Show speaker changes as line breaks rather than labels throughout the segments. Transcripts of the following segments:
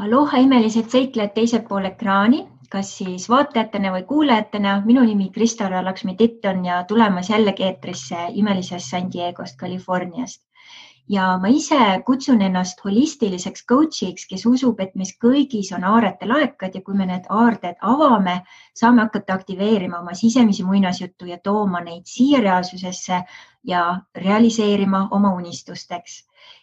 Aloha, imelised seiklejad teisel pool ekraani, kas siis vaatajatena või kuulajatena. minu nimi Krista-Lara Laksmi-Titton ja tulemas jällegi eetrisse imelisest San Diegost, Californiast. ja ma ise kutsun ennast holistiliseks coach'iks, kes usub, et meis kõigis on aarete laekad ja kui me need aarded avame, saame hakata aktiveerima oma sisemisi muinasjuttu ja tooma neid siia reaalsusesse ja realiseerima oma unistusteks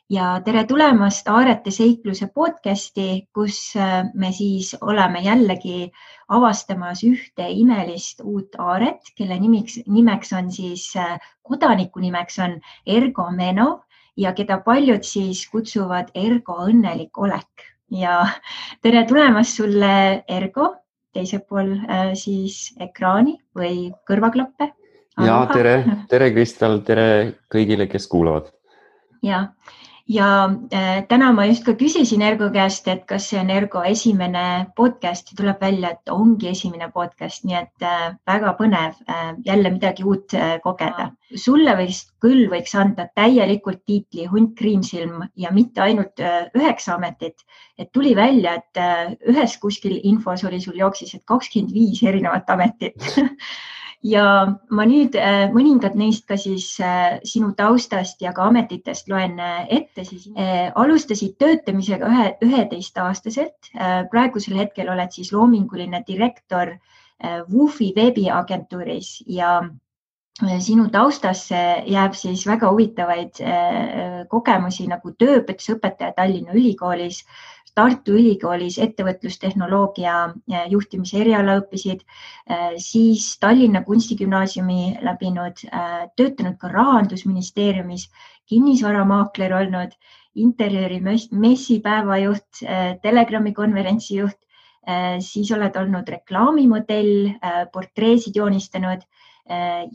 ja tere tulemast Aarete seikluse podcasti, kus äh, me siis oleme jällegi avastamas ühte imelist uut aaret, kelle nimiks, nimeks on siis, äh, kodaniku nimeks on Ergo Menov ja keda paljud siis kutsuvad Ergo õnnelik olek. Ja tere tulemast sulle, Ergo, teisel pool äh, siis ekraani või kõrvaklappe.
ja tere, tere, Kristel, tere kõigile, kes kuulavad.
ja ja äh, täna ma just ka küsisin Ergo käest, et kas see on Ergo esimene podcast. Ja tuleb välja, et ongi esimene podcast, nii et äh, väga põnev äh, jälle midagi uut kogeda. sulle vist küll võiks anda täielikult tiitli hunt kriimsilm ja mitte ainult üheksa ametit, et tuli välja, et ühes kuskil infos oli sul jooksis, et kakskümmend viis erinevat ametit ja ma nüüd äh, mõningad neist ka siis äh, sinu taustast ja ka ametitest loen äh, ette, siis alustasid töötamisega ühe, üheteistaastaselt. praegusel hetkel oled siis loominguline direktor Wufi veebiagentuuris ja sinu taustasse jääb siis väga huvitavaid kogemusi nagu tööõpetusõpetaja Tallinna Ülikoolis Tartu Ülikoolis ettevõtlustehnoloogia juhtimise eriala õppisid, äh, siis Tallinna Kunstigümnaasiumi läbinud, äh, töötanud ka rahandusministeeriumis, kinnisvaramaakler olnud, interjööri messipäeva juht, Telegrami konverentsi juht, siis oled olnud reklaamimodell, portreesid joonistanud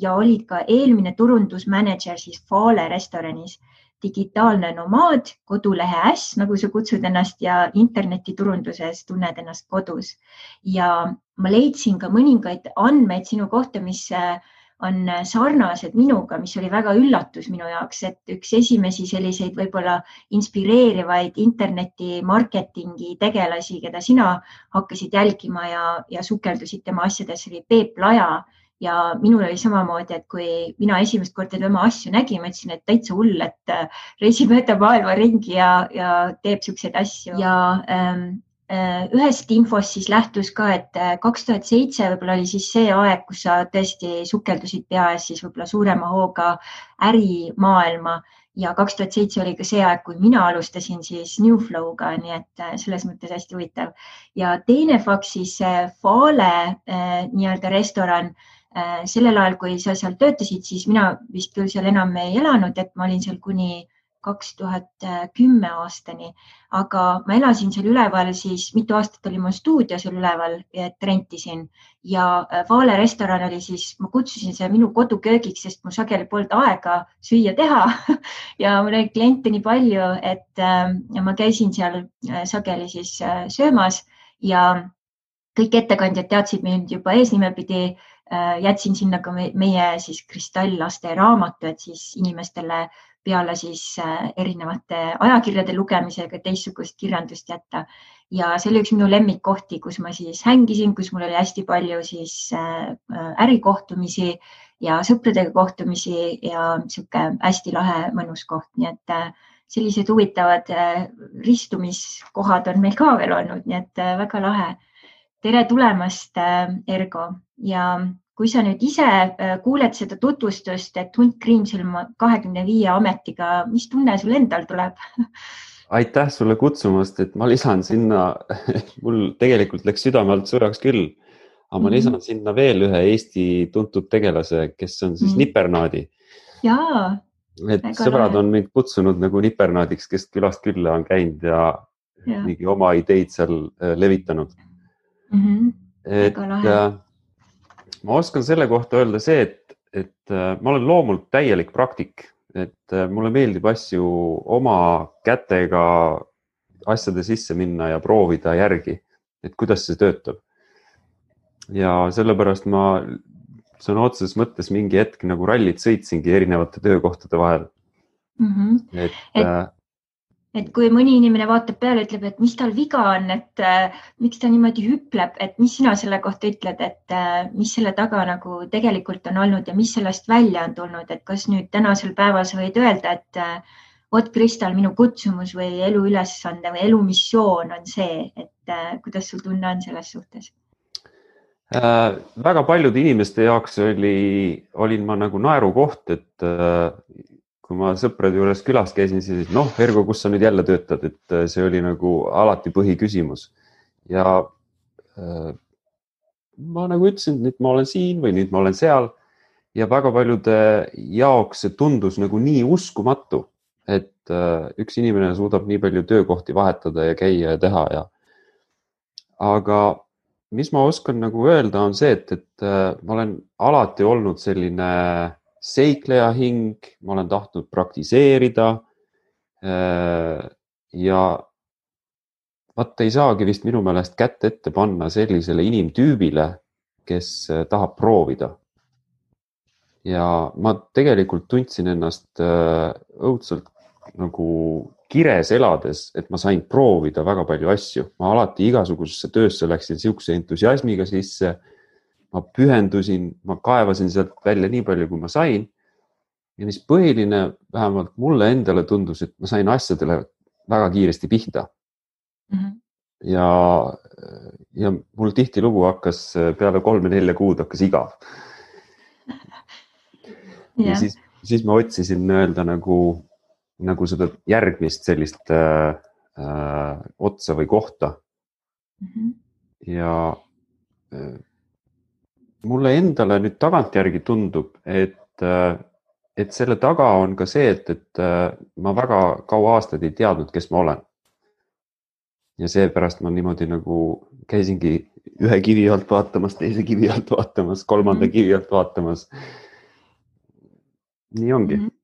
ja olid ka eelmine turundusmänedžer siis Fale restoranis digitaalne nomaad, kodulehe äss, nagu sa kutsud ennast ja internetiturunduses tunned ennast kodus. ja ma leidsin ka mõningaid andmeid sinu kohta, mis äh, on sarnased minuga, mis oli väga üllatus minu jaoks, et üks esimesi selliseid võib-olla inspireerivaid interneti marketingi tegelasi, keda sina hakkasid jälgima ja, ja sukeldusid tema asjadesse, oli Peep Laja ja minul oli samamoodi, et kui mina esimest korda tema asju nägin, ma ütlesin, et täitsa hull, et äh, reisib mööda maailma ringi ja, ja teeb siukseid asju ja ähm, äh, ühest infost siis lähtus ka, et äh, kaks tuhat seitse võib-olla oli siis see aeg, kus sa tõesti sukeldusid peaas siis võib-olla suurema hooga ärimaailma ja kaks tuhat seitse oli ka see aeg, kui mina alustasin siis Newflow'ga, nii et selles mõttes hästi huvitav. ja teine fakt siis Fale nii-öelda restoran sellel ajal, kui sa seal töötasid, siis mina vist küll seal enam ei elanud, et ma olin seal kuni kaks tuhat kümme aastani, aga ma elasin seal üleval, siis mitu aastat oli mul stuudio seal üleval, et rentisin. Ja äh, Vale restoran oli siis, ma kutsusin seda minu koduköögiks, sest mul sageli polnud aega süüa teha. Ja mul oli kliente nii palju, et äh, ma käisin seal sageli siis söömas. Ja kõik ettekandjad teadsid mind juba eesnimepidi Äh, jätsin sinna ka meie siis kristalllaste raamatu, et siis inimestele peale siis äh, ärivate ajakirjade lugemisega teistsugust kirjandust jätta. ja see oli üks minu lemmikkohti, kus ma siis hängisin, kus mul oli hästi palju siis äh, ärikohtumisi ja sõpradega kohtumisi ja sihuke hästi lahe mõnus koht, nii et sellised huvitavad ristumiskohad on meil ka veel olnud, nii et väga lahe. Tere tulemast, Ergo ja kui sa nüüd ise äh, kuuled seda tutvustust, et hunt Kriimsilm kahekümne viie ametiga, mis tunne sul endal tuleb?
aitäh sulle kutsumast, et ma lisan sinna, mul tegelikult läks südame alt sõjaks küll, aga ma lisan mm -hmm. sinna veel ühe Eesti tuntud tegelase, kes on siis mm -hmm. Nipernaadi.
jaa.
et sõbrad on mind kutsunud nagu Nipernaadiks, kes külast külla on käinud ja, ja. mingi oma ideid seal äh, levitanud mm. -hmm. et äh, ma oskan selle kohta öelda see, et, et äh, ma olen loomult täielik praktik, et äh, mulle meeldib asju oma kätega asjade sisse minna ja proovida järgi, et kuidas see töötab. ja sellepärast ma sõna otseses mõttes mingi hetk nagu rallit sõitsingi erinevate töökohtade vahel mm. -hmm. et, et...
Et kui mõni inimene vaatab peale, ütleb, et mis tal viga on, et äh, miks ta niimoodi hüpleb, et mis sina selle kohta ütled, et äh, mis selle taga nagu tegelikult on olnud ja mis sellest välja on tulnud, et kas nüüd tänasel päeval sa võid öelda, et äh, vot Kristal, minu kutsumus või eluülesande või elumissioon on see, et äh, kuidas sul tunne on selles suhtes
äh,? väga paljude inimeste jaoks oli, olin ma nagu naerukoht, et äh, kui ma sõprade juures külas käisin, siis noh, Ergo, kus sa nüüd jälle töötad, et äh, see oli nagu alati põhiküsimus ja äh, ma nagu ütlesin, et nüüd ma olen siin või nüüd ma olen seal ja väga paljude jaoks see tundus nagu nii uskumatu, et äh, üks inimene suudab nii palju töökohti vahetada ja käia ja teha ja. aga mis ma oskan nagu öelda, on see, et, et ma olen alati olnud selline seikleja hing, ma olen tahtnud praktiseerida. Äh, ja vaata, ei saagi vist minu meelest kätt ette panna sellisele inimtüübile, kes äh, tahab proovida. ja ma tegelikult tundsin ennast äh, õudselt nagu kires elades, et ma sain proovida väga palju asju, ma alati igasugusesse töösse läksin sihukese entusiasmiga sisse ma pühendusin, ma kaevasin sealt välja nii palju, kui ma sain. ja mis põhiline, vähemalt mulle endale tundus, et ma sain asjadele väga kiiresti pihta mm. -hmm. ja, ja mul tihtilugu hakkas peale kolme-nelja kuud hakkas igav ja, ja siis, siis ma otsisin nii-öelda nagu, nagu seda järgmist sellist äh, äh, otsa või kohta mm. -hmm. ja äh, mulle endale nüüd tagantjärgi tundub, et, äh, et selle taga on ka see, et, et äh, ma väga kaua aastaid ei teadnud, kes ma olen. ja seepärast ma niimoodi nagu käisingi ühe kivi alt vaatamas, teise kivi alt vaatamas, kolmanda mm -hmm. kivi alt vaatamas. nii ongi mm. -hmm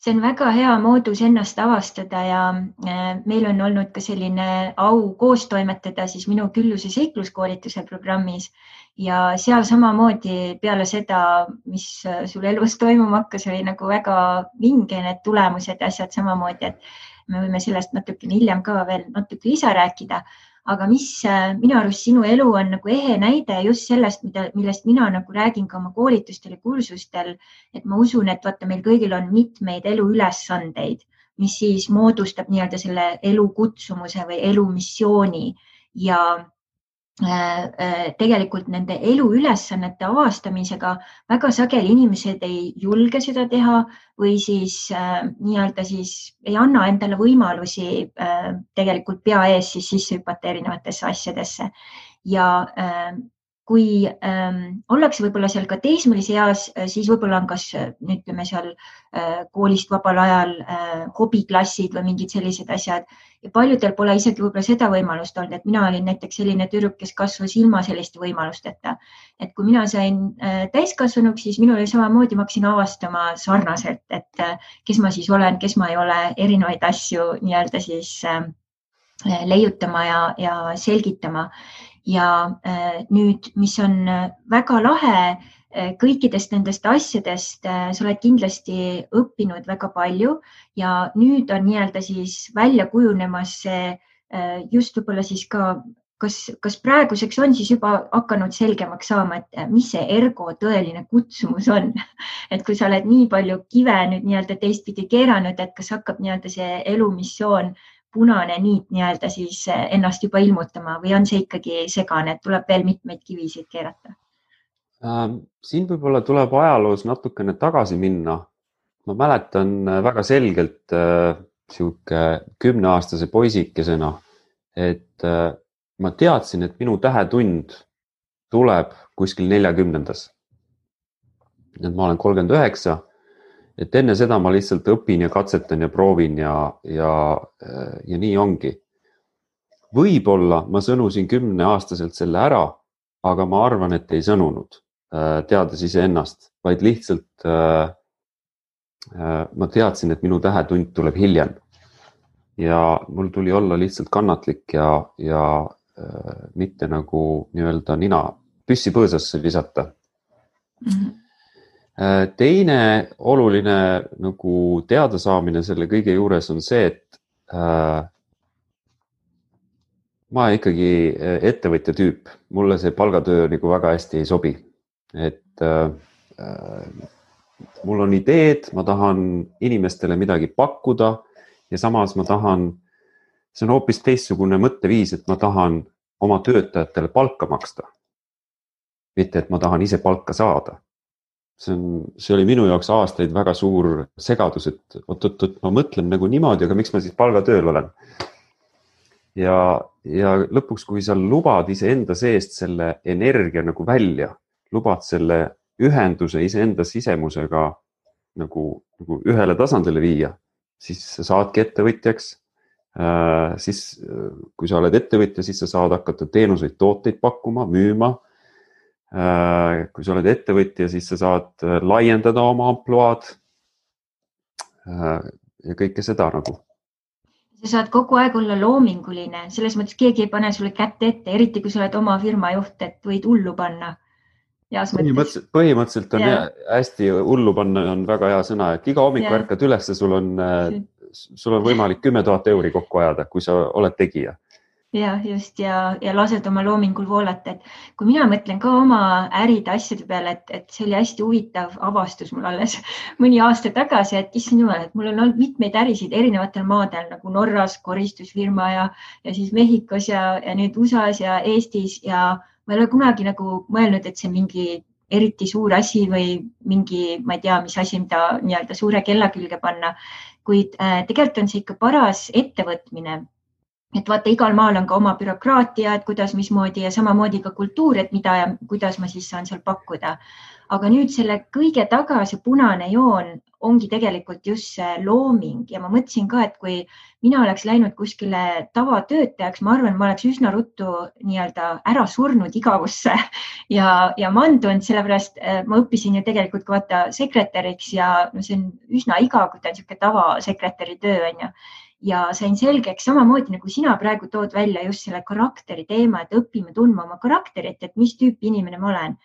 see on väga hea moodus ennast avastada ja äh, meil on olnud ka selline au koos toimetada siis minu külluse seikluskoolituse programmis ja seal samamoodi peale seda, mis äh, sul elus toimuma hakkas, oli nagu väga vinge need tulemused ja asjad samamoodi, et me võime sellest natukene hiljem ka veel natuke lisa rääkida aga mis äh, minu arust sinu elu on nagu ehe näide just sellest, mida, millest mina nagu räägin ka oma koolitustel ja kursustel, et ma usun, et vaata, meil kõigil on mitmeid eluülesandeid, mis siis moodustab nii-öelda selle elukutsumuse või elumissiooni. Ja tegelikult nende eluülesannete avastamisega väga sageli inimesed ei julge seda teha või siis äh, nii-öelda siis ei anna endale võimalusi äh, tegelikult pea ees siis sisse hüpata erinevatesse asjadesse. Ja äh, kui ähm, ollakse võib-olla seal ka teismelise eas, äh, siis võib-olla on kas äh, ütleme seal äh, koolist vabal ajal äh, hobiklassid või mingid sellised asjad ja paljudel pole isegi võib-olla seda võimalust olnud, et mina olin näiteks selline tüdruk, kes kasvas ilma selliste võimalusteta. et kui mina sain äh, täiskasvanuks, siis minul oli samamoodi, ma hakkasin avastama sarnaselt, et äh, kes ma siis olen, kes ma ei ole, erinevaid asju nii-öelda siis äh, leiutama ja, ja selgitama ja äh, nüüd, mis on äh, väga lahe äh, kõikidest nendest asjadest sa oled kindlasti õppinud väga palju ja nüüd on nii-öelda siis välja kujunemas see just võib-olla siis ka, kas, kas praeguseks on siis juba hakanud selgemaks saama, et mis see ergo tõeline kutsumus on? Et kui sa oled nii palju kive nüüd nii-öelda teistpidi keeranud, et kas hakkab nii-öelda see elumissioon punane niit nii-öelda siis eh, ennast juba ilmutama või on see ikkagi segane, et tuleb veel mitmeid kivisid keerata?
Ähm, siin võib-olla tuleb ajaloos natukene tagasi minna. ma mäletan äh, väga selgelt äh, sihuke kümneaastase poisikesena, et äh, ma teadsin, et minu tähetund tuleb kuskil neljakümnendas. et ma olen kolmkümmend üheksa et enne seda ma lihtsalt õpin ja katsetan ja proovin ja, ja, ja nii ongi. võib-olla ma sõnusin kümneaastaselt selle ära, aga ma arvan, et ei sõnunud, äh, teades iseennast, vaid lihtsalt äh, äh, ma teadsin, et minu tähetund tuleb hiljem. ja mul tuli olla lihtsalt kannatlik ja, ja mitte nagu nii-öelda nina püssi põõsasse visata mm. -hmm Äh, teine oluline nagu teadasaamine selle kõige juures on see, et äh, ma ikkagi äh, ettevõtja tüüp, mulle see palgatöö nagu väga hästi ei sobi. et äh, mul on ideed, ma tahan inimestele midagi pakkuda ja samas ma tahan, see on hoopis teistsugune mõtteviis, et ma tahan oma töötajatele palka maksta. mitte, et ma tahan ise palka saada. See on, see oli minu jaoks aastaid väga suur segadus, et oot-oot-oot, ma mõtlen nagu niimoodi, aga miks ma siis palgatööl olen ja, ja lõpuks, kui sa lubad iseenda seest selle energia nagu välja, lubad selle ühenduse iseenda sisemusega nagu, nagu ühele tasandile viia, siis sa saadki ettevõtjaks äh,. siis kui sa oled ettevõtja, siis sa saad hakata teenuseid, tooteid pakkuma, müüma äh,. Kui sa oled ettevõtja, siis sa saad laiendada oma ampluaad. Äh,. ja kõike seda nagu.
Sa saad kogu aeg olla loominguline, selles mõttes keegi ei pane sulle kätt ette, eriti kui sa oled oma firma juht, et võid hullu panna.
põhimõtteliselt, põhimõtteliselt on ja. hästi hullu panna on väga hea sõna, et iga hommik ärkad üles ja sul on, sul on võimalik kümme tuhat euri kokku ajada, kui sa oled tegija
ja just ja, ja lased oma loomingul voolata, et kui mina mõtlen ka oma äride asjade peale, et, et see oli hästi huvitav avastus mul alles mõni aasta tagasi, et issand jumal, et mul on olnud mitmeid ärisid erinevatel maadel nagu Norras koristusfirma ja, ja siis Mehhikos ja, ja nüüd USA-s ja Eestis ja ma ei ole kunagi nagu mõelnud, et see mingi eriti suur asi või mingi, ma ei tea, mis asi, mida nii-öelda suure kella külge panna. kuid äh, tegelikult on see ikka paras ettevõtmine et vaata, igal maal on ka oma bürokraatia, et kuidas, mismoodi ja samamoodi ka kultuur, et mida ja kuidas ma siis saan seal pakkuda. aga nüüd selle kõige taga, see punane joon ongi tegelikult just see looming ja ma mõtlesin ka, et kui mina oleks läinud kuskile tavatöötajaks, ma arvan, ma oleks üsna ruttu nii-öelda ära surnud igavusse ja, ja mandunud, sellepärast äh, ma õppisin ju tegelikult ka vaata sekretäriks ja no see on üsna igav, kui ta on niisugune tavasekretäri töö on ju ja sain selgeks samamoodi nagu sina praegu tood välja just selle karakteri teema, et õpime tundma oma karakterit, et mis tüüpi inimene ma olen.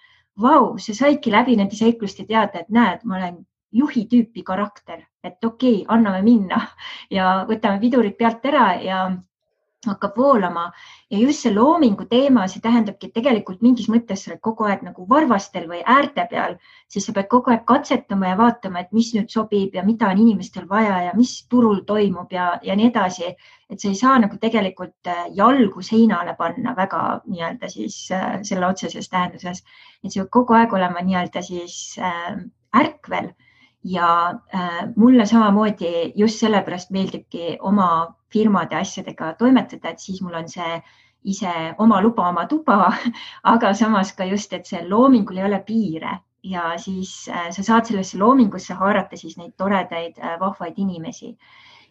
Vau, sa saidki läbi nende seikluste teada, et näed, ma olen juhi tüüpi karakter, et okei okay,, anname minna ja võtame pidurid pealt ära ja hakkab voolama. Ja just see loomingu teema, see tähendabki, tegelikult mingis mõttes sa oled kogu aeg nagu varvastel või äärte peal, siis sa pead kogu aeg katsetama ja vaatama, et mis nüüd sobib ja mida on inimestel vaja ja mis turul toimub ja, ja nii edasi. et sa ei saa nagu tegelikult äh, jalgu seinale panna väga nii-öelda siis äh, selle otseses tähenduses, et sa pead kogu aeg olema nii-öelda siis äh, ärkvel ja äh, mulle samamoodi just sellepärast meeldibki oma firmade asjadega toimetada, et siis mul on see ise oma luba, oma tuba, aga samas ka just, et see loomingul ei ole piire ja siis äh, sa saad sellesse loomingusse haarata siis neid toredaid äh, vahvaid inimesi.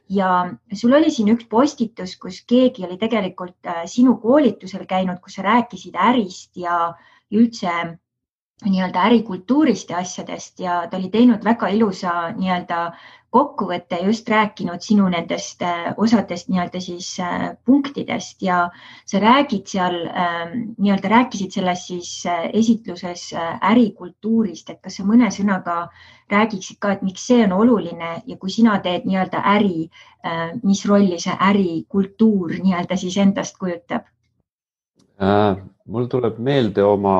ja sul oli siin üks postitus, kus keegi oli tegelikult sinu koolitusel käinud, kus sa rääkisid ärist ja üldse nii-öelda ärikultuurist ja asjadest ja ta oli teinud väga ilusa nii-öelda kokkuvõte, just rääkinud sinu nendest äh, osadest nii-öelda siis äh, punktidest ja sa räägid seal ähm, nii-öelda rääkisid selles siis äh, esitluses ärikultuurist, et kas sa mõne sõnaga räägiksid ka, et miks see on oluline ja kui sina teed nii-öelda äri, mis rolli see ärikultuur nii-öelda siis endast kujutab?
Mul tuleb meelde oma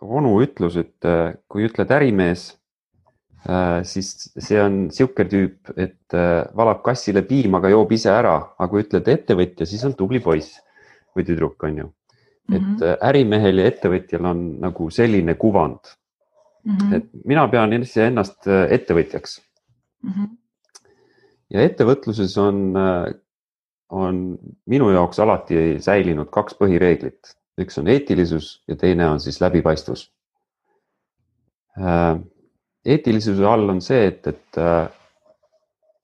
onu ütlus, et äh, kui ütled ärimees, äh, siis see on niisugune tüüp, et äh, valab kassile piima, aga joob ise ära, aga kui ütled ettevõtja, siis on tubli poiss või tüdruk, on ju. et mm -hmm. ärimehel ja ettevõtjal on nagu selline kuvand mm. -hmm. et mina pean iseennast ettevõtjaks mm. -hmm. ja ettevõtluses on, on minu jaoks alati säilinud kaks põhireeglit üks on eetilisus ja teine on siis läbipaistvus. Äh, eetilisuse all on see, et, et, äh,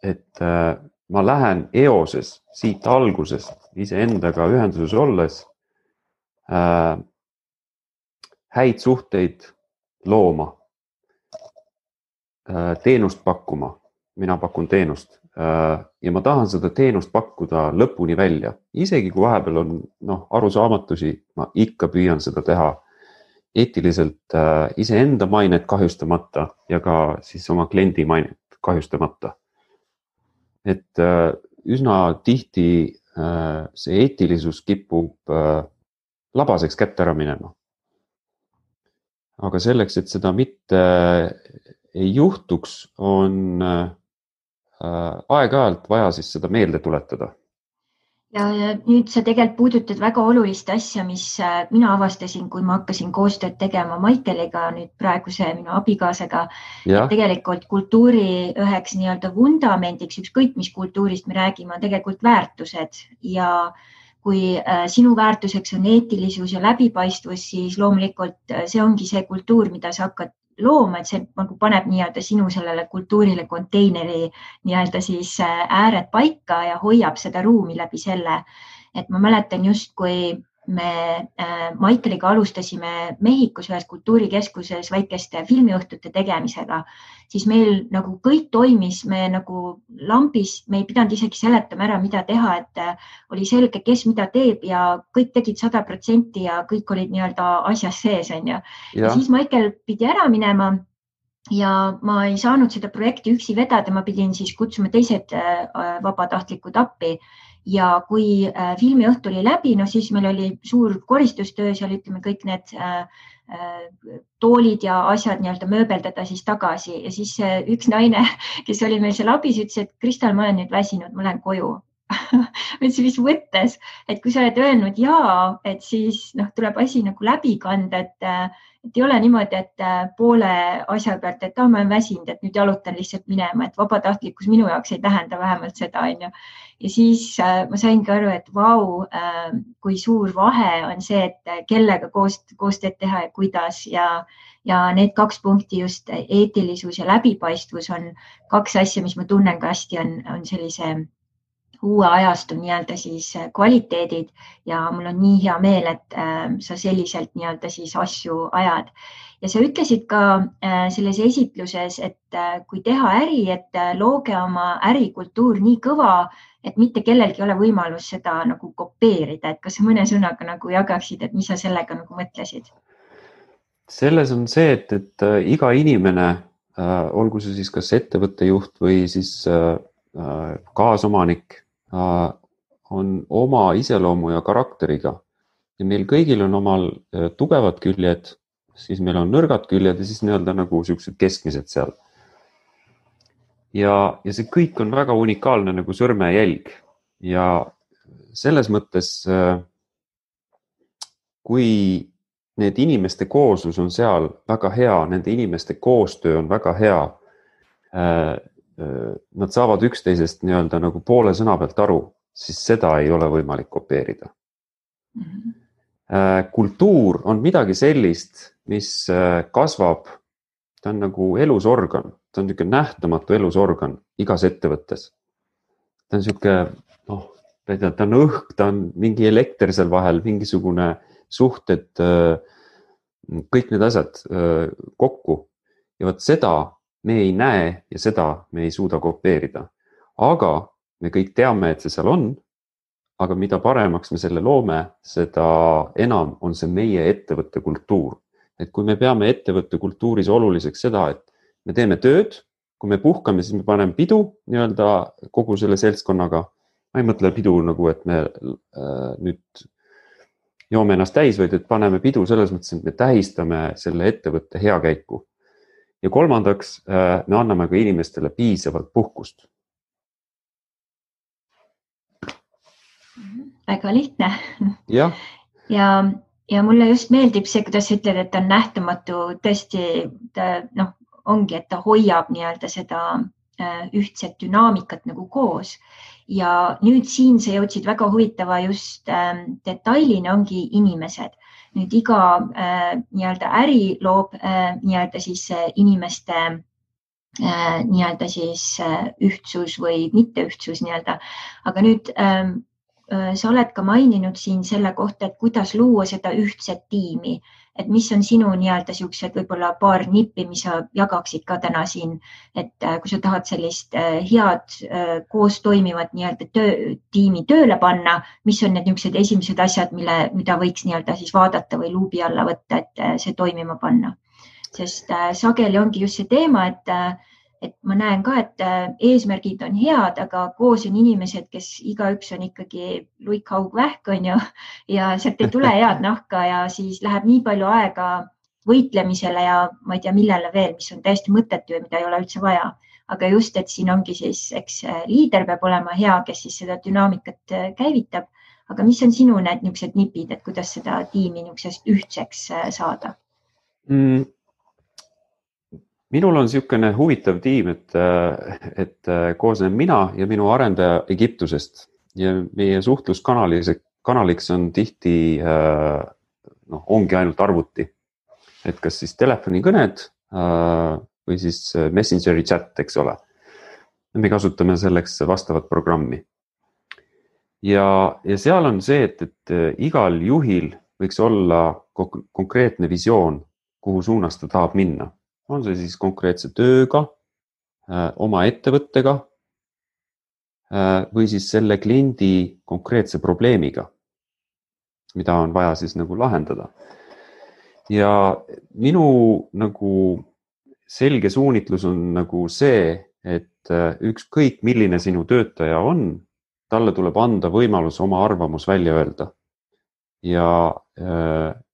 et äh, ma lähen eoses siit algusest iseendaga ühenduses olles äh, häid suhteid looma äh,, teenust pakkuma, mina pakun teenust ja ma tahan seda teenust pakkuda lõpuni välja, isegi kui vahepeal on noh, arusaamatusi, ma ikka püüan seda teha eetiliselt äh, iseenda mainet kahjustamata ja ka siis oma kliendi mainet kahjustamata. et äh, üsna tihti see eetilisus kipub labaseks kätte ära minema. aga selleks, et seda mitte ei juhtuks, on aeg-ajalt vaja siis seda meelde tuletada.
Ja, ja nüüd sa tegelikult puudutad väga olulist asja, mis äh, mina avastasin, kui ma hakkasin koostööd tegema Maikeliga, nüüd praeguse minu abikaasaga. tegelikult kultuuri üheks nii-öelda vundamendiks, ükskõik mis kultuurist me räägime, on tegelikult väärtused. Ja kui äh, sinu väärtuseks on eetilisus ja läbipaistvus, siis loomulikult äh, see ongi see kultuur, mida sa hakkad looma, et see nagu paneb nii-öelda sinu sellele kultuurile konteineri nii-öelda siis äh, ääred paika ja hoiab seda ruumi läbi selle. et ma mäletan justkui me äh, Maikeliga alustasime Mehhikos ühes kultuurikeskuses väikeste filmiõhtute tegemisega, siis meil nagu kõik toimis, me nagu lambis, me ei pidanud isegi seletama ära, mida teha, et äh, oli selge, kes mida teeb ja kõik tegid sada protsenti ja kõik olid nii-öelda asjas sees, onju. ja siis Maikel pidi ära minema ja ma ei saanud seda projekti üksi vedada, ma pidin siis kutsuma teised äh, vabatahtlikud appi ja kui äh, filmiõhtu oli läbi, no siis meil oli suur koristustöö seal, ütleme kõik need äh, äh, toolid ja asjad nii-öelda mööbeldada siis tagasi. Ja siis üks naine, kes oli meil seal abis, ütles, et Kristel, ma olen nüüd väsinud, ma lähen koju. Ma ütlesin, mis mõttes, et kui sa oled öelnud ja, et siis noh, tuleb asi nagu läbi kanda, et, et ei ole niimoodi, et poole asja pealt, et ah, ma olen väsinud, et nüüd jalutan lihtsalt minema, et vabatahtlikkus minu jaoks ei tähenda vähemalt seda, onju. ja siis äh, ma saingi aru, et vau äh,, kui suur vahe on see, et kellega koos, koostööd teha ja kuidas ja ja need kaks punkti just eetilisus ja läbipaistvus on kaks asja, mis ma tunnen ka hästi on, on sellise uue ajastu nii-öelda siis äh, kvaliteedid ja mul on nii hea meel, et äh, sa selliselt nii-öelda siis asju ajad. ja sa ütlesid ka äh, selles esitluses, et kui teha äri, et looge oma ärikultuur nii kõva, et mitte kellelgi ei ole võimalus seda nagu kopeerida, et kas sa mõne sõnaga nagu jagaksid, et mis sa sellega nagu mõtlesid?
selles on see, et, et iga inimene, olgu see siis kas ettevõtte juht või siis kaasomanik on oma iseloomu ja karakteriga. Ja meil kõigil on omal äh, tugevad küljed, siis meil on nõrgad küljed ja siis nii-öelda nagu siuksed keskmised seal. ja, ja see kõik on väga unikaalne nagu sõrmejälg ja selles mõttes, äh, kui need inimeste kooslus on seal väga hea, nende inimeste koostöö on väga hea äh, Äh, nad saavad üksteisest nii-öelda nagu poole sõna pealt aru, siis seda ei ole võimalik kopeerida mm. -hmm. kultuur on midagi sellist, mis äh, kasvab, ta on nagu elusorgan, ta on niisugune nähtamatu elusorgan igas ettevõttes. ta on niisugune noh, ma ei tea, ta on õhk, ta on mingi elekter seal vahel, mingisugune suhted, kõik need asjad kokku ja vot seda me ei näe ja seda me ei suuda kopeerida. aga me kõik teame, et see seal on. aga mida paremaks me selle loome, seda enam on see meie ettevõtte kultuur. et kui me peame ettevõtte kultuuris oluliseks seda, et me teeme tööd, kui me puhkame, siis me paneme pidu nii-öelda kogu selle seltskonnaga. ma ei mõtle pidu nagu, et me äh, nüüd joome ennast täis, vaid et paneme pidu selles mõttes, et me tähistame selle ettevõtte heakäiku ja kolmandaks, äh, me anname ka inimestele piisavalt puhkust.
väga lihtne.
ja,
ja, ja mulle just meeldib see, kuidas sa ütled, et ta on nähtamatu, tõesti ta noh, ongi, et ta hoiab nii-öelda seda äh, ühtset dünaamikat nagu koos ja nüüd siin sa jõudsid väga huvitava just äh, detailini ongi inimesed. Nüüd iga äh, nii-öelda äri loob äh, nii-öelda siis äh, inimeste nii-öelda siis ühtsus või mitteühtsus nii-öelda, aga nüüd ähm, äh, sa oled ka maininud siin selle kohta, et kuidas luua seda ühtset tiimi et mis on sinu nii-öelda siuksed võib-olla paar nippi, mis sa jagaksid ka täna siin, et äh, kui sa tahad sellist äh, head äh, koos toimivat nii-öelda töö, tiimi tööle panna, mis on need niisugused esimesed asjad, mille, mida võiks nii-öelda siis vaadata või luubi alla võtta, et see toimima panna? sest sageli ongi just see teema, et et ma näen ka, et äh, eesmärgid on head, aga koos on inimesed, kes igaüks on ikkagi luikhaugvähk on ju ja sealt ei tule head nahka ja siis läheb nii palju aega võitlemisele ja ma ei tea, millele veel, mis on täiesti mõttetu ja mida ei ole üldse vaja. aga just, et siin ongi siis, eks äh, liider peab olema hea, kes siis seda dünaamikat äh, käivitab. aga mis on sinu need niisugused nipid, et kuidas seda tiimi niisugusest ühtseks saada mm.?
Minul on niisugune huvitav tiim, et, et koosneb mina ja minu arendaja Egiptusest ja meie suhtluskanaliks, kanaliks on tihti noh, ongi ainult arvuti. et kas siis telefonikõned või siis Messengeri chat, eks ole. me kasutame selleks vastavat programmi. ja, ja seal on see, et, et igal juhil võiks olla konkreetne visioon, kuhu suunas ta tahab minna on see siis konkreetse tööga, äh, oma ettevõttega äh, või siis selle kliendi konkreetse probleemiga, mida on vaja siis nagu lahendada. ja minu nagu selge suunitlus on nagu see, et äh, ükskõik, milline sinu töötaja on, talle tuleb anda võimalus oma arvamus välja öelda. ja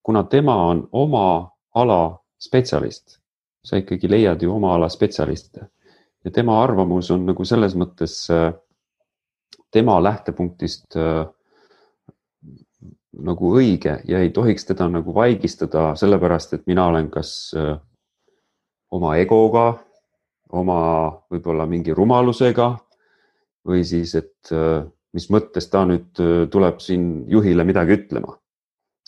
kuna tema on oma ala spetsialist sa ikkagi leiad ju oma ala spetsialiste ja tema arvamus on nagu selles mõttes äh, tema lähtepunktist äh, nagu õige ja ei tohiks teda nagu vaigistada sellepärast, et mina olen kas äh, oma egoga, oma võib-olla mingi rumalusega või siis, et mis mõttes ta nüüd tuleb siin juhile midagi ütlema.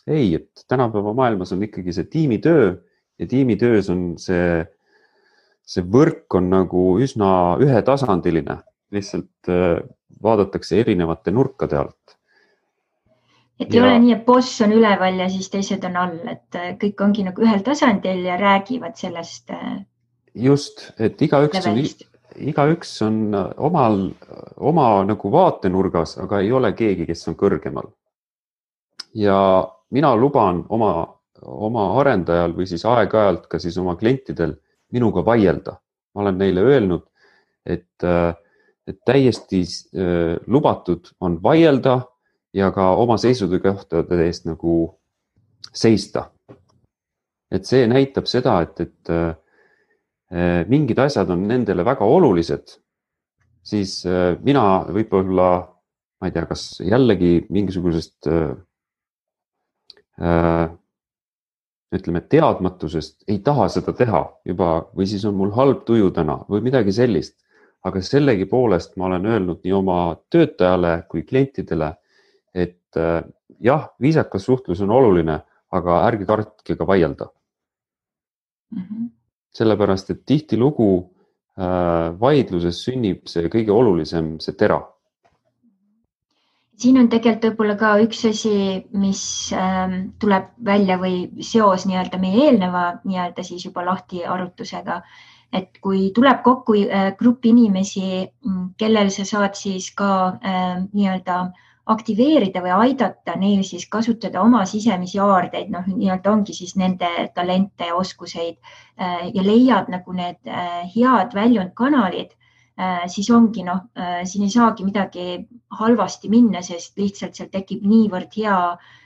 ei, et tänapäeva maailmas on ikkagi see tiimitöö ja tiimitöös on see, see võrk on nagu üsna ühetasandiline, lihtsalt äh, vaadatakse erinevate nurkade alt.
et ei ja... ole nii, et boss on üleval ja siis teised on all, et äh, kõik ongi nagu ühel tasandil ja räägivad sellest. Äh,
just, et igaüks on, igaüks on omal, oma nagu vaatenurgas, aga ei ole keegi, kes on kõrgemal. ja mina luban oma oma arendajal või siis aeg-ajalt ka siis oma klientidel minuga vaielda. ma olen neile öelnud, et, äh, et täiesti äh, lubatud on vaielda ja ka oma seisukohtade eest nagu seista. et see näitab seda, et, et äh, mingid asjad on nendele väga olulised, siis mina võib-olla, ma ei tea, kas jällegi mingisugusest ütleme teadmatusest ei taha seda teha juba või siis on mul halb tuju täna või midagi sellist. aga sellegipoolest ma olen öelnud nii oma töötajale kui klientidele, et äh, jah, viisakas suhtlus on oluline, aga ärge kartke ka vaielda mm. -hmm. sellepärast, et tihtilugu äh, vaidluses sünnib see kõige olulisem, see tera
siin on tegelikult võib-olla ka üks asi, mis ähm, tuleb välja või seos nii-öelda meie eelneva nii-öelda siis juba lahti arutlusega. et kui tuleb kokku äh, grupp inimesi, mm, kellel sa saad siis ka äh, nii-öelda aktiveerida või aidata neil siis kasutada oma sisemisi aardeid, noh, nii-öelda ongi siis nende talente ja oskuseid äh, ja leiad nagu need äh, head väljundkanalid siis ongi noh, äh, siin ei saagi midagi halvasti minna, sest lihtsalt seal tekib niivõrd hea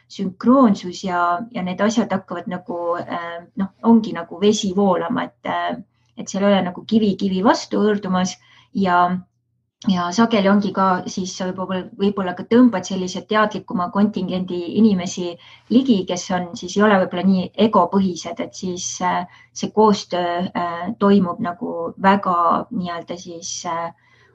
sünkroonsus ja, ja need asjad hakkavad nagu äh, noh, ongi nagu vesi voolama, et, et seal ei ole nagu kivi kivi vastu hõõrdumas ja ja sageli ongi ka siis võib-olla, võib-olla ka tõmbad sellise teadlikuma kontingendi inimesi ligi, kes on siis ei ole võib-olla nii egopõhised, et siis äh, see koostöö äh, toimub nagu väga nii-öelda siis äh,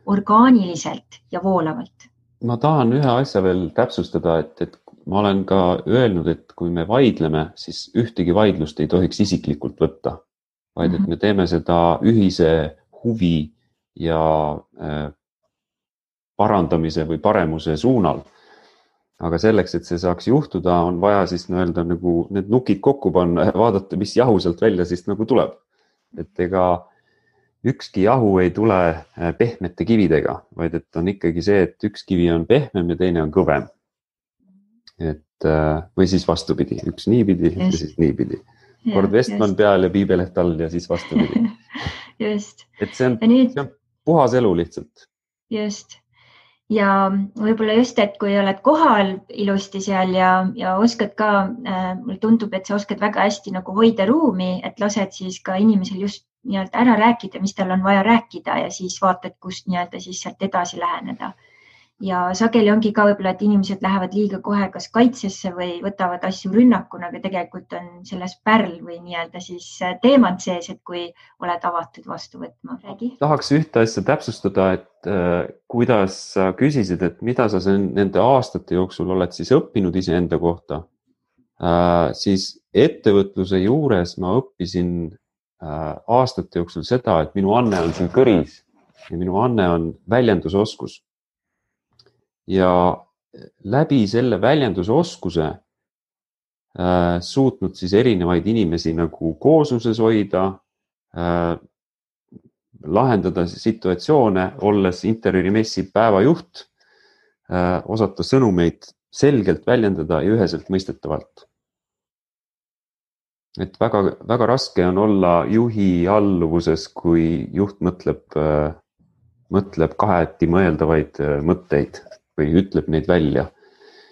orgaaniliselt ja voolavalt.
ma tahan ühe asja veel täpsustada, et, et ma olen ka öelnud, et kui me vaidleme, siis ühtegi vaidlust ei tohiks isiklikult võtta, vaid et mhm. me teeme seda ühise huvi ja parandamise või paremuse suunal. aga selleks, et see saaks juhtuda, on vaja siis nii-öelda nagu need nukid kokku panna ja vaadata, mis jahu sealt välja siis nagu tuleb. et ega ükski jahu ei tule äh, pehmete kividega, vaid et on ikkagi see, et üks kivi on pehmem ja teine on kõvem. et äh, või siis vastupidi, üks niipidi ja siis niipidi. kord Vestman peal ja piibeleht all ja siis vastupidi
just.
et see on, see on puhas elu lihtsalt.
just ja võib-olla just, et kui oled kohal ilusti seal ja, ja oskad ka äh,, mulle tundub, et sa oskad väga hästi nagu hoida ruumi, et lased siis ka inimesel just nii-öelda ära rääkida, mis tal on vaja rääkida ja siis vaatad, kust nii-öelda siis sealt edasi läheneda ja sageli ongi ka võib-olla, et inimesed lähevad liiga kohe kas kaitsesse või võtavad asju rünnakuna, aga tegelikult on selles pärl või nii-öelda siis äh, teemant sees, et kui oled avatud vastu võtma.
tahaks ühte asja täpsustada, et äh, kuidas sa küsisid, et mida sa nende aastate jooksul oled siis õppinud iseenda kohta? Äh,, siis ettevõtluse juures ma õppisin äh, aastate jooksul seda, et minu anne on siin kõris ja minu anne on väljendusoskus ja läbi selle väljendusoskuse äh, suutnud siis erinevaid inimesi nagu koosluses hoida äh,, lahendada situatsioone, olles interjöörimessi päevajuht äh,, osata sõnumeid selgelt väljendada ja üheselt mõistetavalt. et väga-väga raske on olla juhi alluvuses, kui juht mõtleb äh,, mõtleb kaheti mõeldavaid äh, mõtteid või ütleb neid välja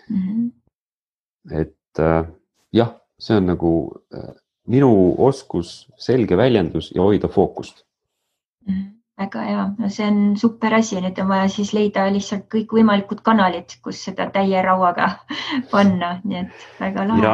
mm. -hmm. et äh, jah, see on nagu äh, minu oskus, selge väljendus ja hoida fookust
mm. -hmm väga hea, no see on super asi, nüüd on vaja siis leida lihtsalt kõikvõimalikud kanalid, kus seda täie rauaga panna, nii et väga lahe.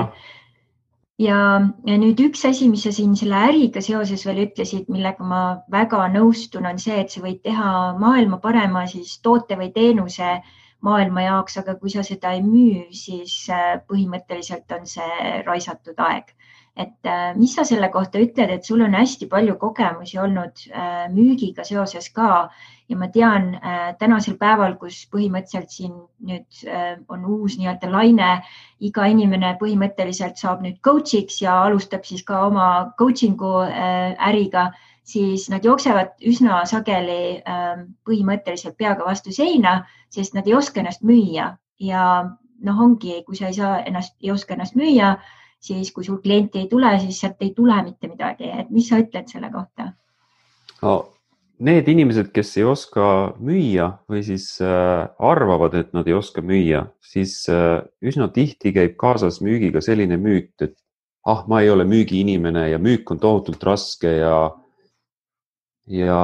ja, ja nüüd üks asi, mis sa siin selle äriga seoses veel ütlesid, millega ma väga nõustun, on see, et sa võid teha maailma parema siis toote või teenuse äh, maailma jaoks, aga kui sa seda ei müü, siis äh, põhimõtteliselt on see raisatud aeg. et äh, mis sa selle kohta ütled, et sul on hästi palju kogemusi olnud äh, müügiga seoses ka ja ma tean tänasel päeval, kus põhimõtteliselt siin nüüd on uus nii-öelda laine, iga inimene põhimõtteliselt saab nüüd coach'iks ja alustab siis ka oma coaching'u äriga siis nad jooksevad üsna sageli ähm, põhimõtteliselt peaga vastu seina, sest nad ei oska ennast müüa ja noh, ongi, kui sa ei saa ennast, ei oska ennast müüa, siis kui sul klienti ei tule, siis sealt ei tule mitte midagi, et mis sa ütled selle kohta
no,? Need inimesed, kes ei oska müüa või siis äh, arvavad, et nad ei oska müüa, siis äh, üsna tihti käib kaasas müügiga selline müüt, et ah, ma ei ole müügiinimene ja müük on tohutult raske ja ja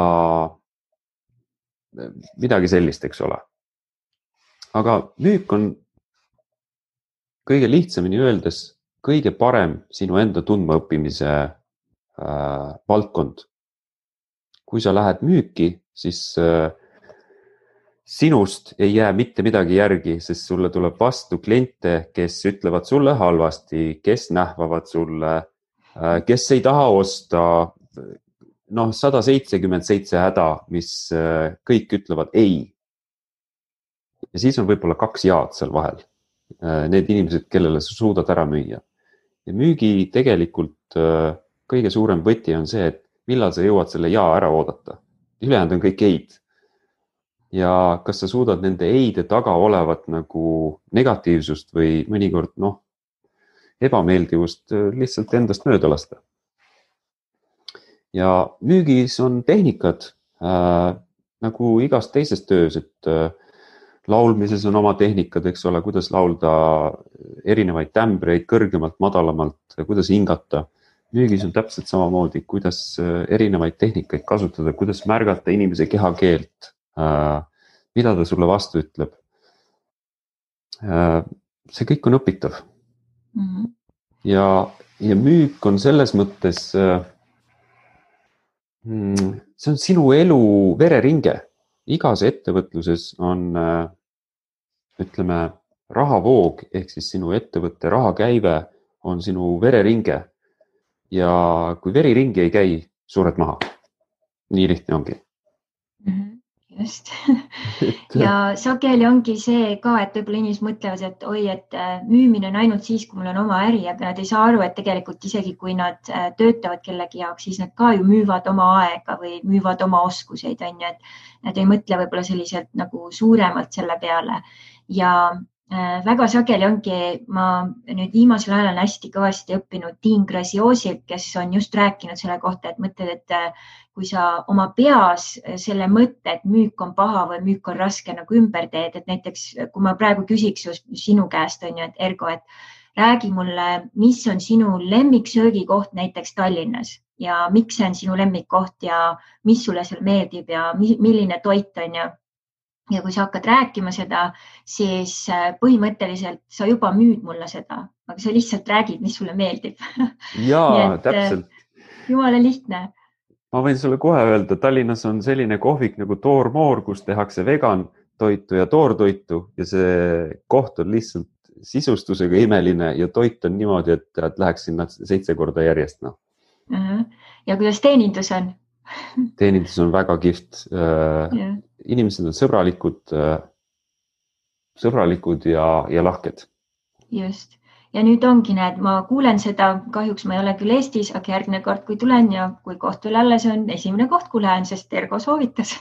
midagi sellist, eks ole. aga müük on kõige lihtsamini öeldes kõige parem sinu enda tundmaõppimise äh, valdkond. kui sa lähed müüki, siis äh, sinust ei jää mitte midagi järgi, sest sulle tuleb vastu kliente, kes ütlevad sulle halvasti, kes nähvavad sulle äh,, kes ei taha osta, noh, sada seitsekümmend seitse häda, mis äh, kõik ütlevad ei. ja siis on võib-olla kaks jaad seal vahel. Äh, need inimesed, kellele sa suudad ära müüa. ja müügi tegelikult äh, kõige suurem võti on see, et millal sa jõuad selle jaa ära oodata. ülejäänud on kõik ei-d. ja kas sa suudad nende ei-de taga olevat nagu negatiivsust või mõnikord noh, ebameeldivust lihtsalt endast mööda lasta ja müügis on tehnikad äh, nagu igas teises töös, et äh, laulmises on oma tehnikad, eks ole, kuidas laulda erinevaid tämbreid kõrgemalt, madalamalt, kuidas hingata. müügis on täpselt samamoodi, kuidas äh, erinevaid tehnikaid kasutada, kuidas märgata inimese kehakeelt äh,, mida ta sulle vastu ütleb äh,. see kõik on õpitav mm. -hmm. ja, ja müük on selles mõttes äh, see on sinu elu vereringe. igas ettevõtluses on, äh, ütleme, rahavoog ehk siis sinu ettevõtte rahakäive on sinu vereringe. ja kui veri ringi ei käi, sured maha. nii lihtne ongi.
-hmm just. Ja sageli ongi see ka, et võib-olla inimesed mõtlevad, et oi, et äh, müümine on ainult siis, kui mul on oma äri, aga nad ei saa aru, et tegelikult isegi kui nad äh, töötavad kellegi jaoks, siis nad ka ju müüvad oma aega või müüvad oma oskuseid, on ju, et nad ei mõtle võib-olla selliselt nagu suuremalt selle peale. Ja väga sageli ongi, ma nüüd viimasel ajal olen hästi kõvasti õppinud Dean Graziosilt, kes on just rääkinud selle kohta, et mõtled, et äh, kui sa oma peas selle mõtte, et müük on paha või müük on raske nagu ümber teed, et näiteks kui ma praegu küsiks sinu käest on ju, et Ergo, et räägi mulle, mis on sinu lemmiksöögikoht näiteks Tallinnas ja miks see on sinu lemmikkoht ja mis sulle seal meeldib ja milline toit on ju ja kui sa hakkad rääkima seda, siis äh, põhimõtteliselt sa juba müüd mulle seda, aga sa lihtsalt räägid, mis sulle meeldib.
ja äh, täpselt.
jumala lihtne.
ma võin sulle kohe öelda, Tallinnas on selline kohvik nagu Toormoor, kus tehakse vegan toitu ja toortoitu ja see koht on lihtsalt sisustusega imeline ja toit on niimoodi, et, läheks sinna seitse korda järjest noh
ja kuidas teenindus on
teenindus on väga kihvt yeah inimesed on sõbralikud, äh, sõbralikud ja, ja lahked.
just ja nüüd ongi, näed, ma kuulen seda, kahjuks ma ei ole küll Eestis, aga järgmine kord, kui tulen ja kui koht veel alles on, esimene koht, kuhu lähen, sest Ergo soovitas.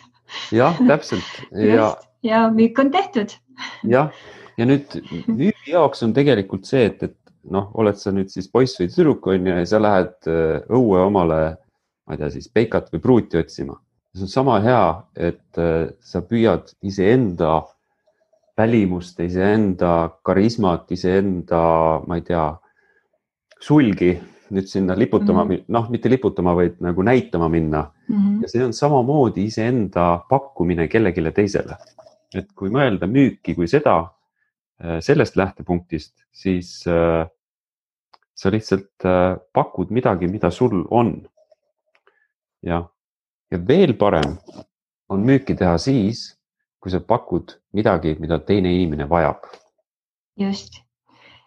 jah, täpselt
ja. ja müük on tehtud.
jah, ja nüüd müügi jaoks on tegelikult see, et, et noh, oled sa nüüd siis poiss või tüdruk on ju ja sa lähed äh, õue omale, ma ei tea siis peikat või pruuti otsima see on sama hea, et äh, sa püüad iseenda välimust, iseenda karismat, iseenda, ma ei tea, sulgi nüüd sinna liputama mm -hmm., noh, mitte liputama, vaid nagu näitama minna mm. -hmm. ja see on samamoodi iseenda pakkumine kellelegi teisele. et kui mõelda müüki kui seda, äh, sellest lähtepunktist, siis äh, sa lihtsalt pakud midagi, mida sul on. Jah ja veel parem on müüki teha siis, kui sa pakud midagi, mida teine inimene vajab.
just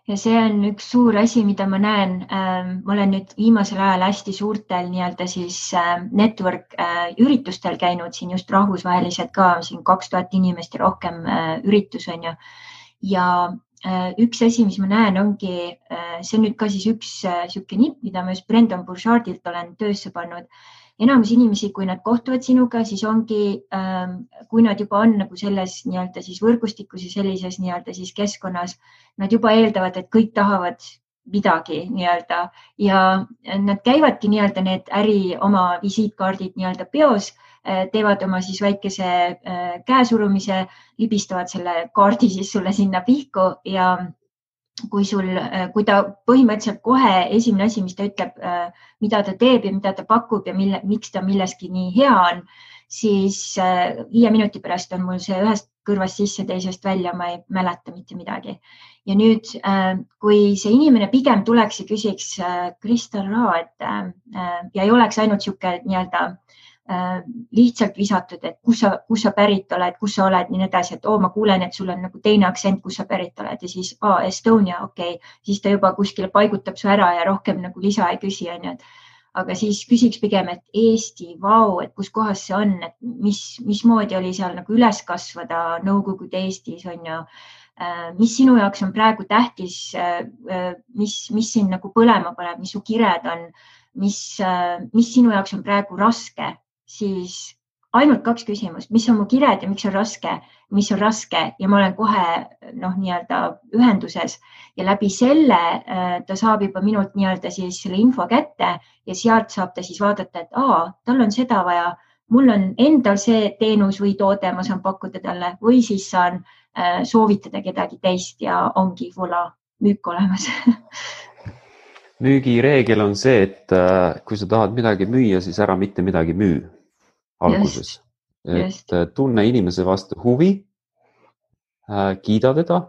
ja see on üks suur asi, mida ma näen ähm,. ma olen nüüd viimasel ajal hästi suurtel nii-öelda siis äh, network äh, üritustel käinud siin just rahvusvaheliselt ka siin kaks tuhat inimest ja rohkem äh, üritus on ju. ja äh, üks asi, mis ma näen, ongi see on nüüd ka siis üks niisugune nipp, mida ma just Brendan Burchardilt olen töösse pannud enamus inimesi, kui nad kohtuvad sinuga, siis ongi, ähm, kui nad juba on nagu selles nii-öelda siis võrgustikus ja sellises nii-öelda siis keskkonnas, nad juba eeldavad, et kõik tahavad midagi nii-öelda. Ja nad käivadki nii-öelda need äri oma visiitkaardid nii-öelda peos, äh, teevad oma siis väikese äh, käesurumise, libistavad selle kaardi siis sulle sinna pihku ja kui sul, äh, kui ta põhimõtteliselt kohe esimene asi, mis ta ütleb, äh, mida ta teeb ja mida ta pakub ja mille, miks ta milleski nii hea on, siis äh, viie minuti pärast on mul see ühest kõrvast sisse, teisest välja, ma ei mäleta mitte midagi. ja nüüd, kui see inimene pigem tuleks ja küsiks Kristel Rao, et ja ei oleks ainult niisugune nii-öelda Äh, lihtsalt visatud, et kus sa, kus sa pärit oled, kus sa oled, nii edasi, et oo, ma kuulen, et sul on nagu teine aktsent, kus sa pärit oled ja siis aa, Estonia, okei. Okay., siis ta juba kuskile paigutab su ära ja rohkem nagu lisa ei küsi, onju, et aga siis küsiks pigem, et Eesti, vau, et kus kohas see on, et mis, mismoodi oli seal nagu üles kasvada Nõukogude Eestis on ju. Äh, mis sinu jaoks on praegu tähtis, äh, mis, mis sind nagu põlema paneb, mis su kired on, mis, mis sinu jaoks on praegu raske siis ainult kaks küsimust, mis on mu kired ja miks on raske, mis on raske? Ja ma olen kohe noh, nii-öelda ühenduses. Ja läbi selle äh, ta saab juba minult nii-öelda siis selle info kätte ja sealt saab ta siis vaadata, et aa, tal on seda vaja, mul on endal see teenus või toode, ma saan pakkuda talle. Või siis saan äh, soovitada kedagi teist ja ongi voilà, müük olemas.
Müügireegel on see, et äh, kui sa tahad midagi müüa, siis ära mitte midagi müü alguses. et äh, tunne inimese vastu huvi, äh, kiida teda,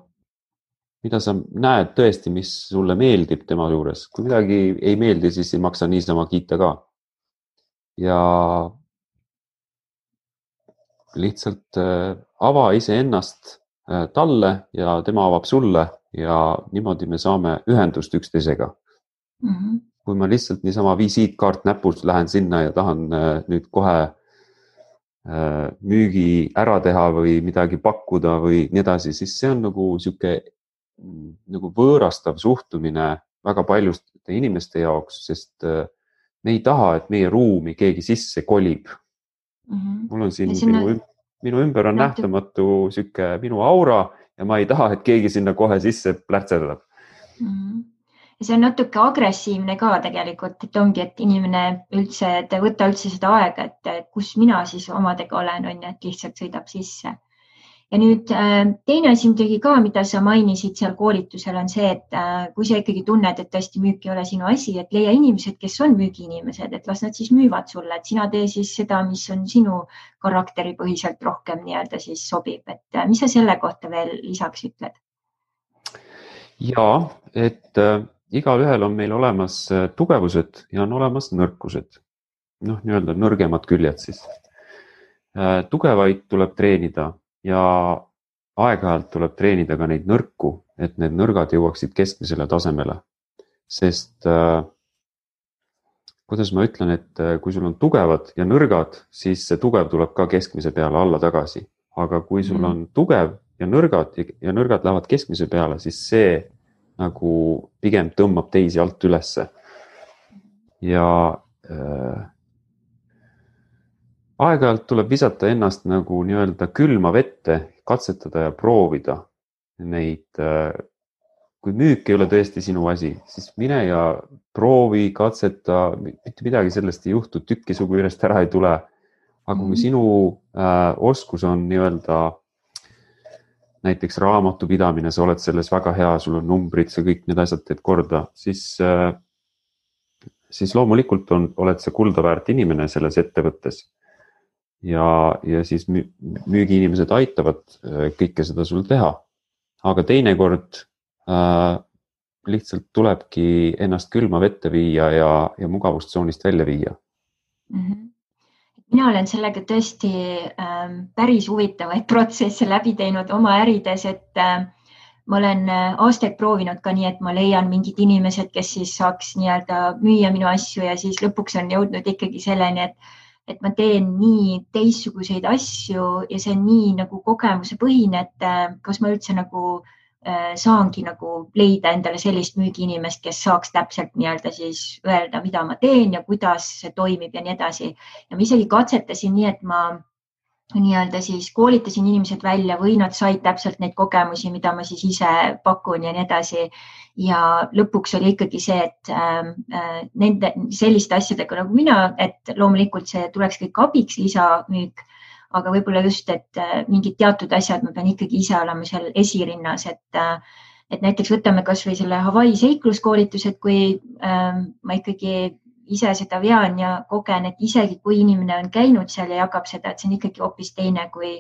mida sa näed tõesti, mis sulle meeldib tema juures, kui midagi ei meeldi, siis ei maksa niisama kiita ka. ja lihtsalt äh, ava iseennast talle ja tema avab sulle ja niimoodi me saame ühendust üksteisega mm. -hmm. kui ma lihtsalt niisama visiitkaart näpus lähen sinna ja tahan nüüd kohe Äh, müügi ära teha või midagi pakkuda või nii edasi, siis see on nagu sihuke nagu võõrastav suhtumine väga paljude inimeste jaoks, sest äh, me ei taha, et meie ruumi keegi sisse kolib mm. -hmm. mul on siin sinna... minu, minu ümber on nähtamatu sihuke minu aura ja ma ei taha, et keegi sinna kohe sisse plärtserdab mm.
-hmm ja see on natuke agressiivne ka tegelikult, et ongi, et inimene üldse, et ei võta üldse seda aega, et kus mina siis omadega olen, on ju, et lihtsalt sõidab sisse ja nüüd äh, teine asi muidugi ka, mida sa mainisid seal koolitusel, on see, et äh, kui sa ikkagi tunned, et tõesti müük ei ole sinu asi, et leia inimesed, kes on müügiinimesed, et las nad siis müüvad sulle, et sina tee siis seda, mis on sinu karakteripõhiselt rohkem nii-öelda siis sobib, et äh, mis sa selle kohta veel lisaks ütled?
ja et äh, igalühel on meil olemas tugevused ja on olemas nõrkused. noh, nii-öelda nõrgemad küljed siis. tugevaid tuleb treenida ja aeg-ajalt tuleb treenida ka neid nõrku, et need nõrgad jõuaksid keskmisele tasemele. sest äh, kuidas ma ütlen, et äh, kui sul on tugevad ja nõrgad, siis see tugev tuleb ka keskmise peale alla tagasi. aga kui sul mhm. on tugev ja nõrgad ja nõrgad lähevad keskmise peale, siis see nagu pigem tõmbab teisi alt ülesse. ja äh, aeg-ajalt tuleb visata ennast nagu nii-öelda külma vette, katsetada ja proovida neid. Äh, kui müük ei ole tõesti sinu asi, siis mine ja proovi, katseta, mitte midagi sellest ei juhtu, tükki su küljest ära ei tule. aga kui mm -hmm. sinu äh, oskus on nii-öelda näiteks raamatupidamine, sa oled selles väga hea, sul on numbrid, sa kõik need asjad teed korda, siis siis loomulikult on, oled sa kuldaväärt inimene selles ettevõttes ja, ja siis müügiinimesed aitavad äh, kõike seda sul teha. aga teinekord äh, lihtsalt tulebki ennast külma vette viia ja, ja mugavustsoonist välja viia mm.
-hmm mina olen sellega tõesti äh, päris huvitavaid protsesse läbi teinud oma ärides, et äh, ma olen äh, aastaid proovinud ka nii, et ma leian mingid inimesed, kes siis saaks nii-öelda müüa minu asju ja siis lõpuks on jõudnud ikkagi selleni, et et ma teen nii teistsuguseid asju ja see on nii nagu kogemusepõhine, et äh, kas ma üldse nagu äh, saangi nagu leida endale sellist müügiinimest, kes saaks täpselt nii-öelda siis öelda, mida ma teen ja kuidas see toimib ja nii edasi. ja ma isegi katsetasin nii, et ma nii-öelda siis koolitasin inimesed välja või nad said täpselt neid kogemusi, mida ma siis ise pakun ja nii edasi. ja lõpuks oli ikkagi see, et ähm, äh, nende selliste asjadega nagu mina, et loomulikult see tuleks kõik abiks, lisamüük, aga võib-olla just, et äh, mingid teatud asjad ma pean ikkagi ise olema seal esirinnas, et äh, et näiteks võtame kasvõi selle Hawaii seikluskoolitused, kui ähm, ma ikkagi ise seda vean ja kogen, et isegi kui inimene on käinud seal ja jagab seda, et see on ikkagi hoopis teine kui,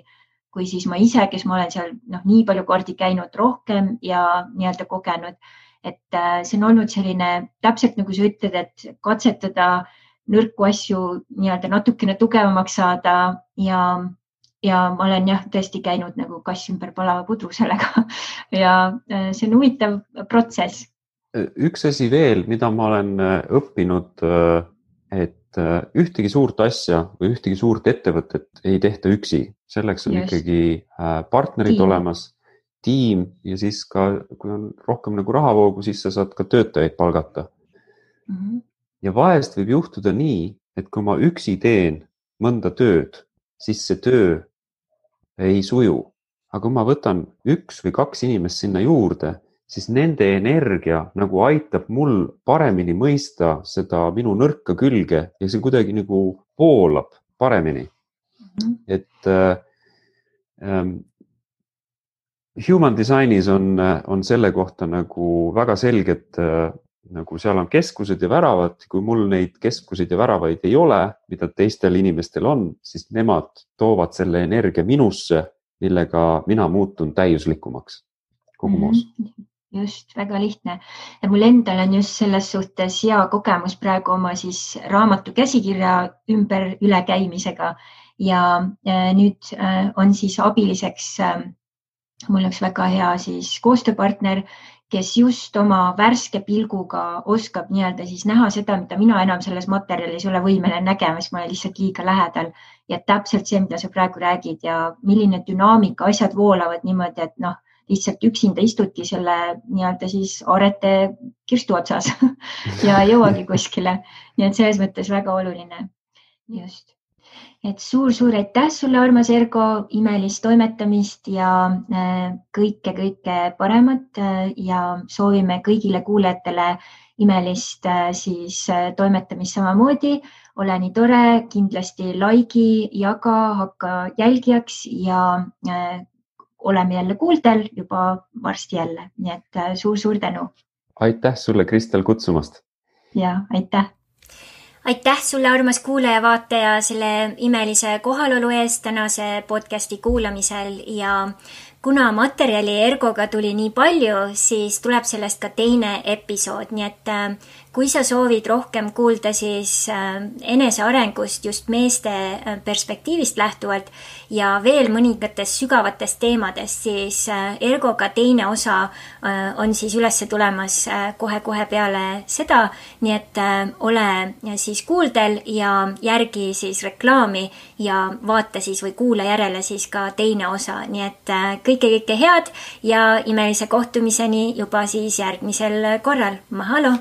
kui siis ma ise, kes ma olen seal noh, nii palju kordi käinud rohkem ja nii-öelda kogenud. et äh, see on olnud selline täpselt nagu sa ütled, et katsetada nõrku asju nii-öelda natukene tugevamaks saada ja, ja ma olen jah, tõesti käinud nagu kass ümber palava pudru sellega ja äh, see on huvitav protsess
üks asi veel, mida ma olen äh, õppinud, äh, et ühtegi suurt asja või ühtegi suurt ettevõtet ei tehta üksi, selleks on Just. ikkagi partnerid tiim. olemas, tiim ja siis ka, kui on rohkem nagu rahavoogu, siis sa saad ka töötajaid palgata mm. -hmm. Ja vahest võib juhtuda nii, et kui ma üksi teen mõnda tööd, siis see töö ei suju, aga kui ma võtan üks või kaks inimest sinna juurde siis nende energia nagu aitab mul paremini mõista seda minu nõrka külge ja see kuidagi nagu voolab paremini mm. -hmm. et äh, ähm, human design'is on, on selle kohta nagu väga selged äh, nagu seal on keskused ja väravad, kui mul neid keskuseid ja väravaid ei ole, mida teistel inimestel on, siis nemad toovad selle energia minusse, millega mina muutun täiuslikumaks kogu moos mm. -hmm
just väga lihtne. Ja mul endal on just selles suhtes hea kogemus praegu oma siis raamatu käsikirja ümber ülekäimisega. Ja nüüd äh, on siis abiliseks äh, mul üks väga hea siis koostööpartner, kes just oma värske pilguga oskab nii-öelda siis näha seda, mida mina enam selles materjalis ei ole võimeline nägema, sest ma olen lihtsalt liiga lähedal. ja täpselt see, mida sa praegu räägid ja milline dünaamika, asjad voolavad niimoodi, et noh lihtsalt üksinda istudki selle nii-öelda siis aarete kirstu otsas ja ei jõuagi kuskile. nii et selles mõttes väga oluline. just.
Et suur-suur aitäh sulle, armas Ergo, imelist toimetamist ja kõike-kõike paremat ja soovime kõigile kuulajatele imelist siis toimetamist samamoodi. ole nii tore, kindlasti like'i, jaga, hakka jälgijaks ja oleme jälle kuuldel juba varsti jälle, nii et suur-suur tänu.
aitäh sulle, Kristel, kutsumast.
ja aitäh
aitäh sulle, armas kuulaja-vaataja, selle imelise kohalolu eest tänase podcasti kuulamisel. Ja kuna materjali Ergoga tuli nii palju, siis tuleb sellest ka teine episood, nii et äh, kui sa soovid rohkem kuulda siis äh, enesearengust just meeste äh, perspektiivist lähtuvalt ja veel mõningatest sügavatest teemadest, siis äh, Ergoga teine osa on siis üles tulemas kohe-kohe peale seda. nii et ole siis kuuldel ja järgi siis reklaami ja vaata siis või kuula järele siis ka teine osa, nii et kõike-kõike head ja imelise kohtumiseni juba siis järgmisel korral. Mahalo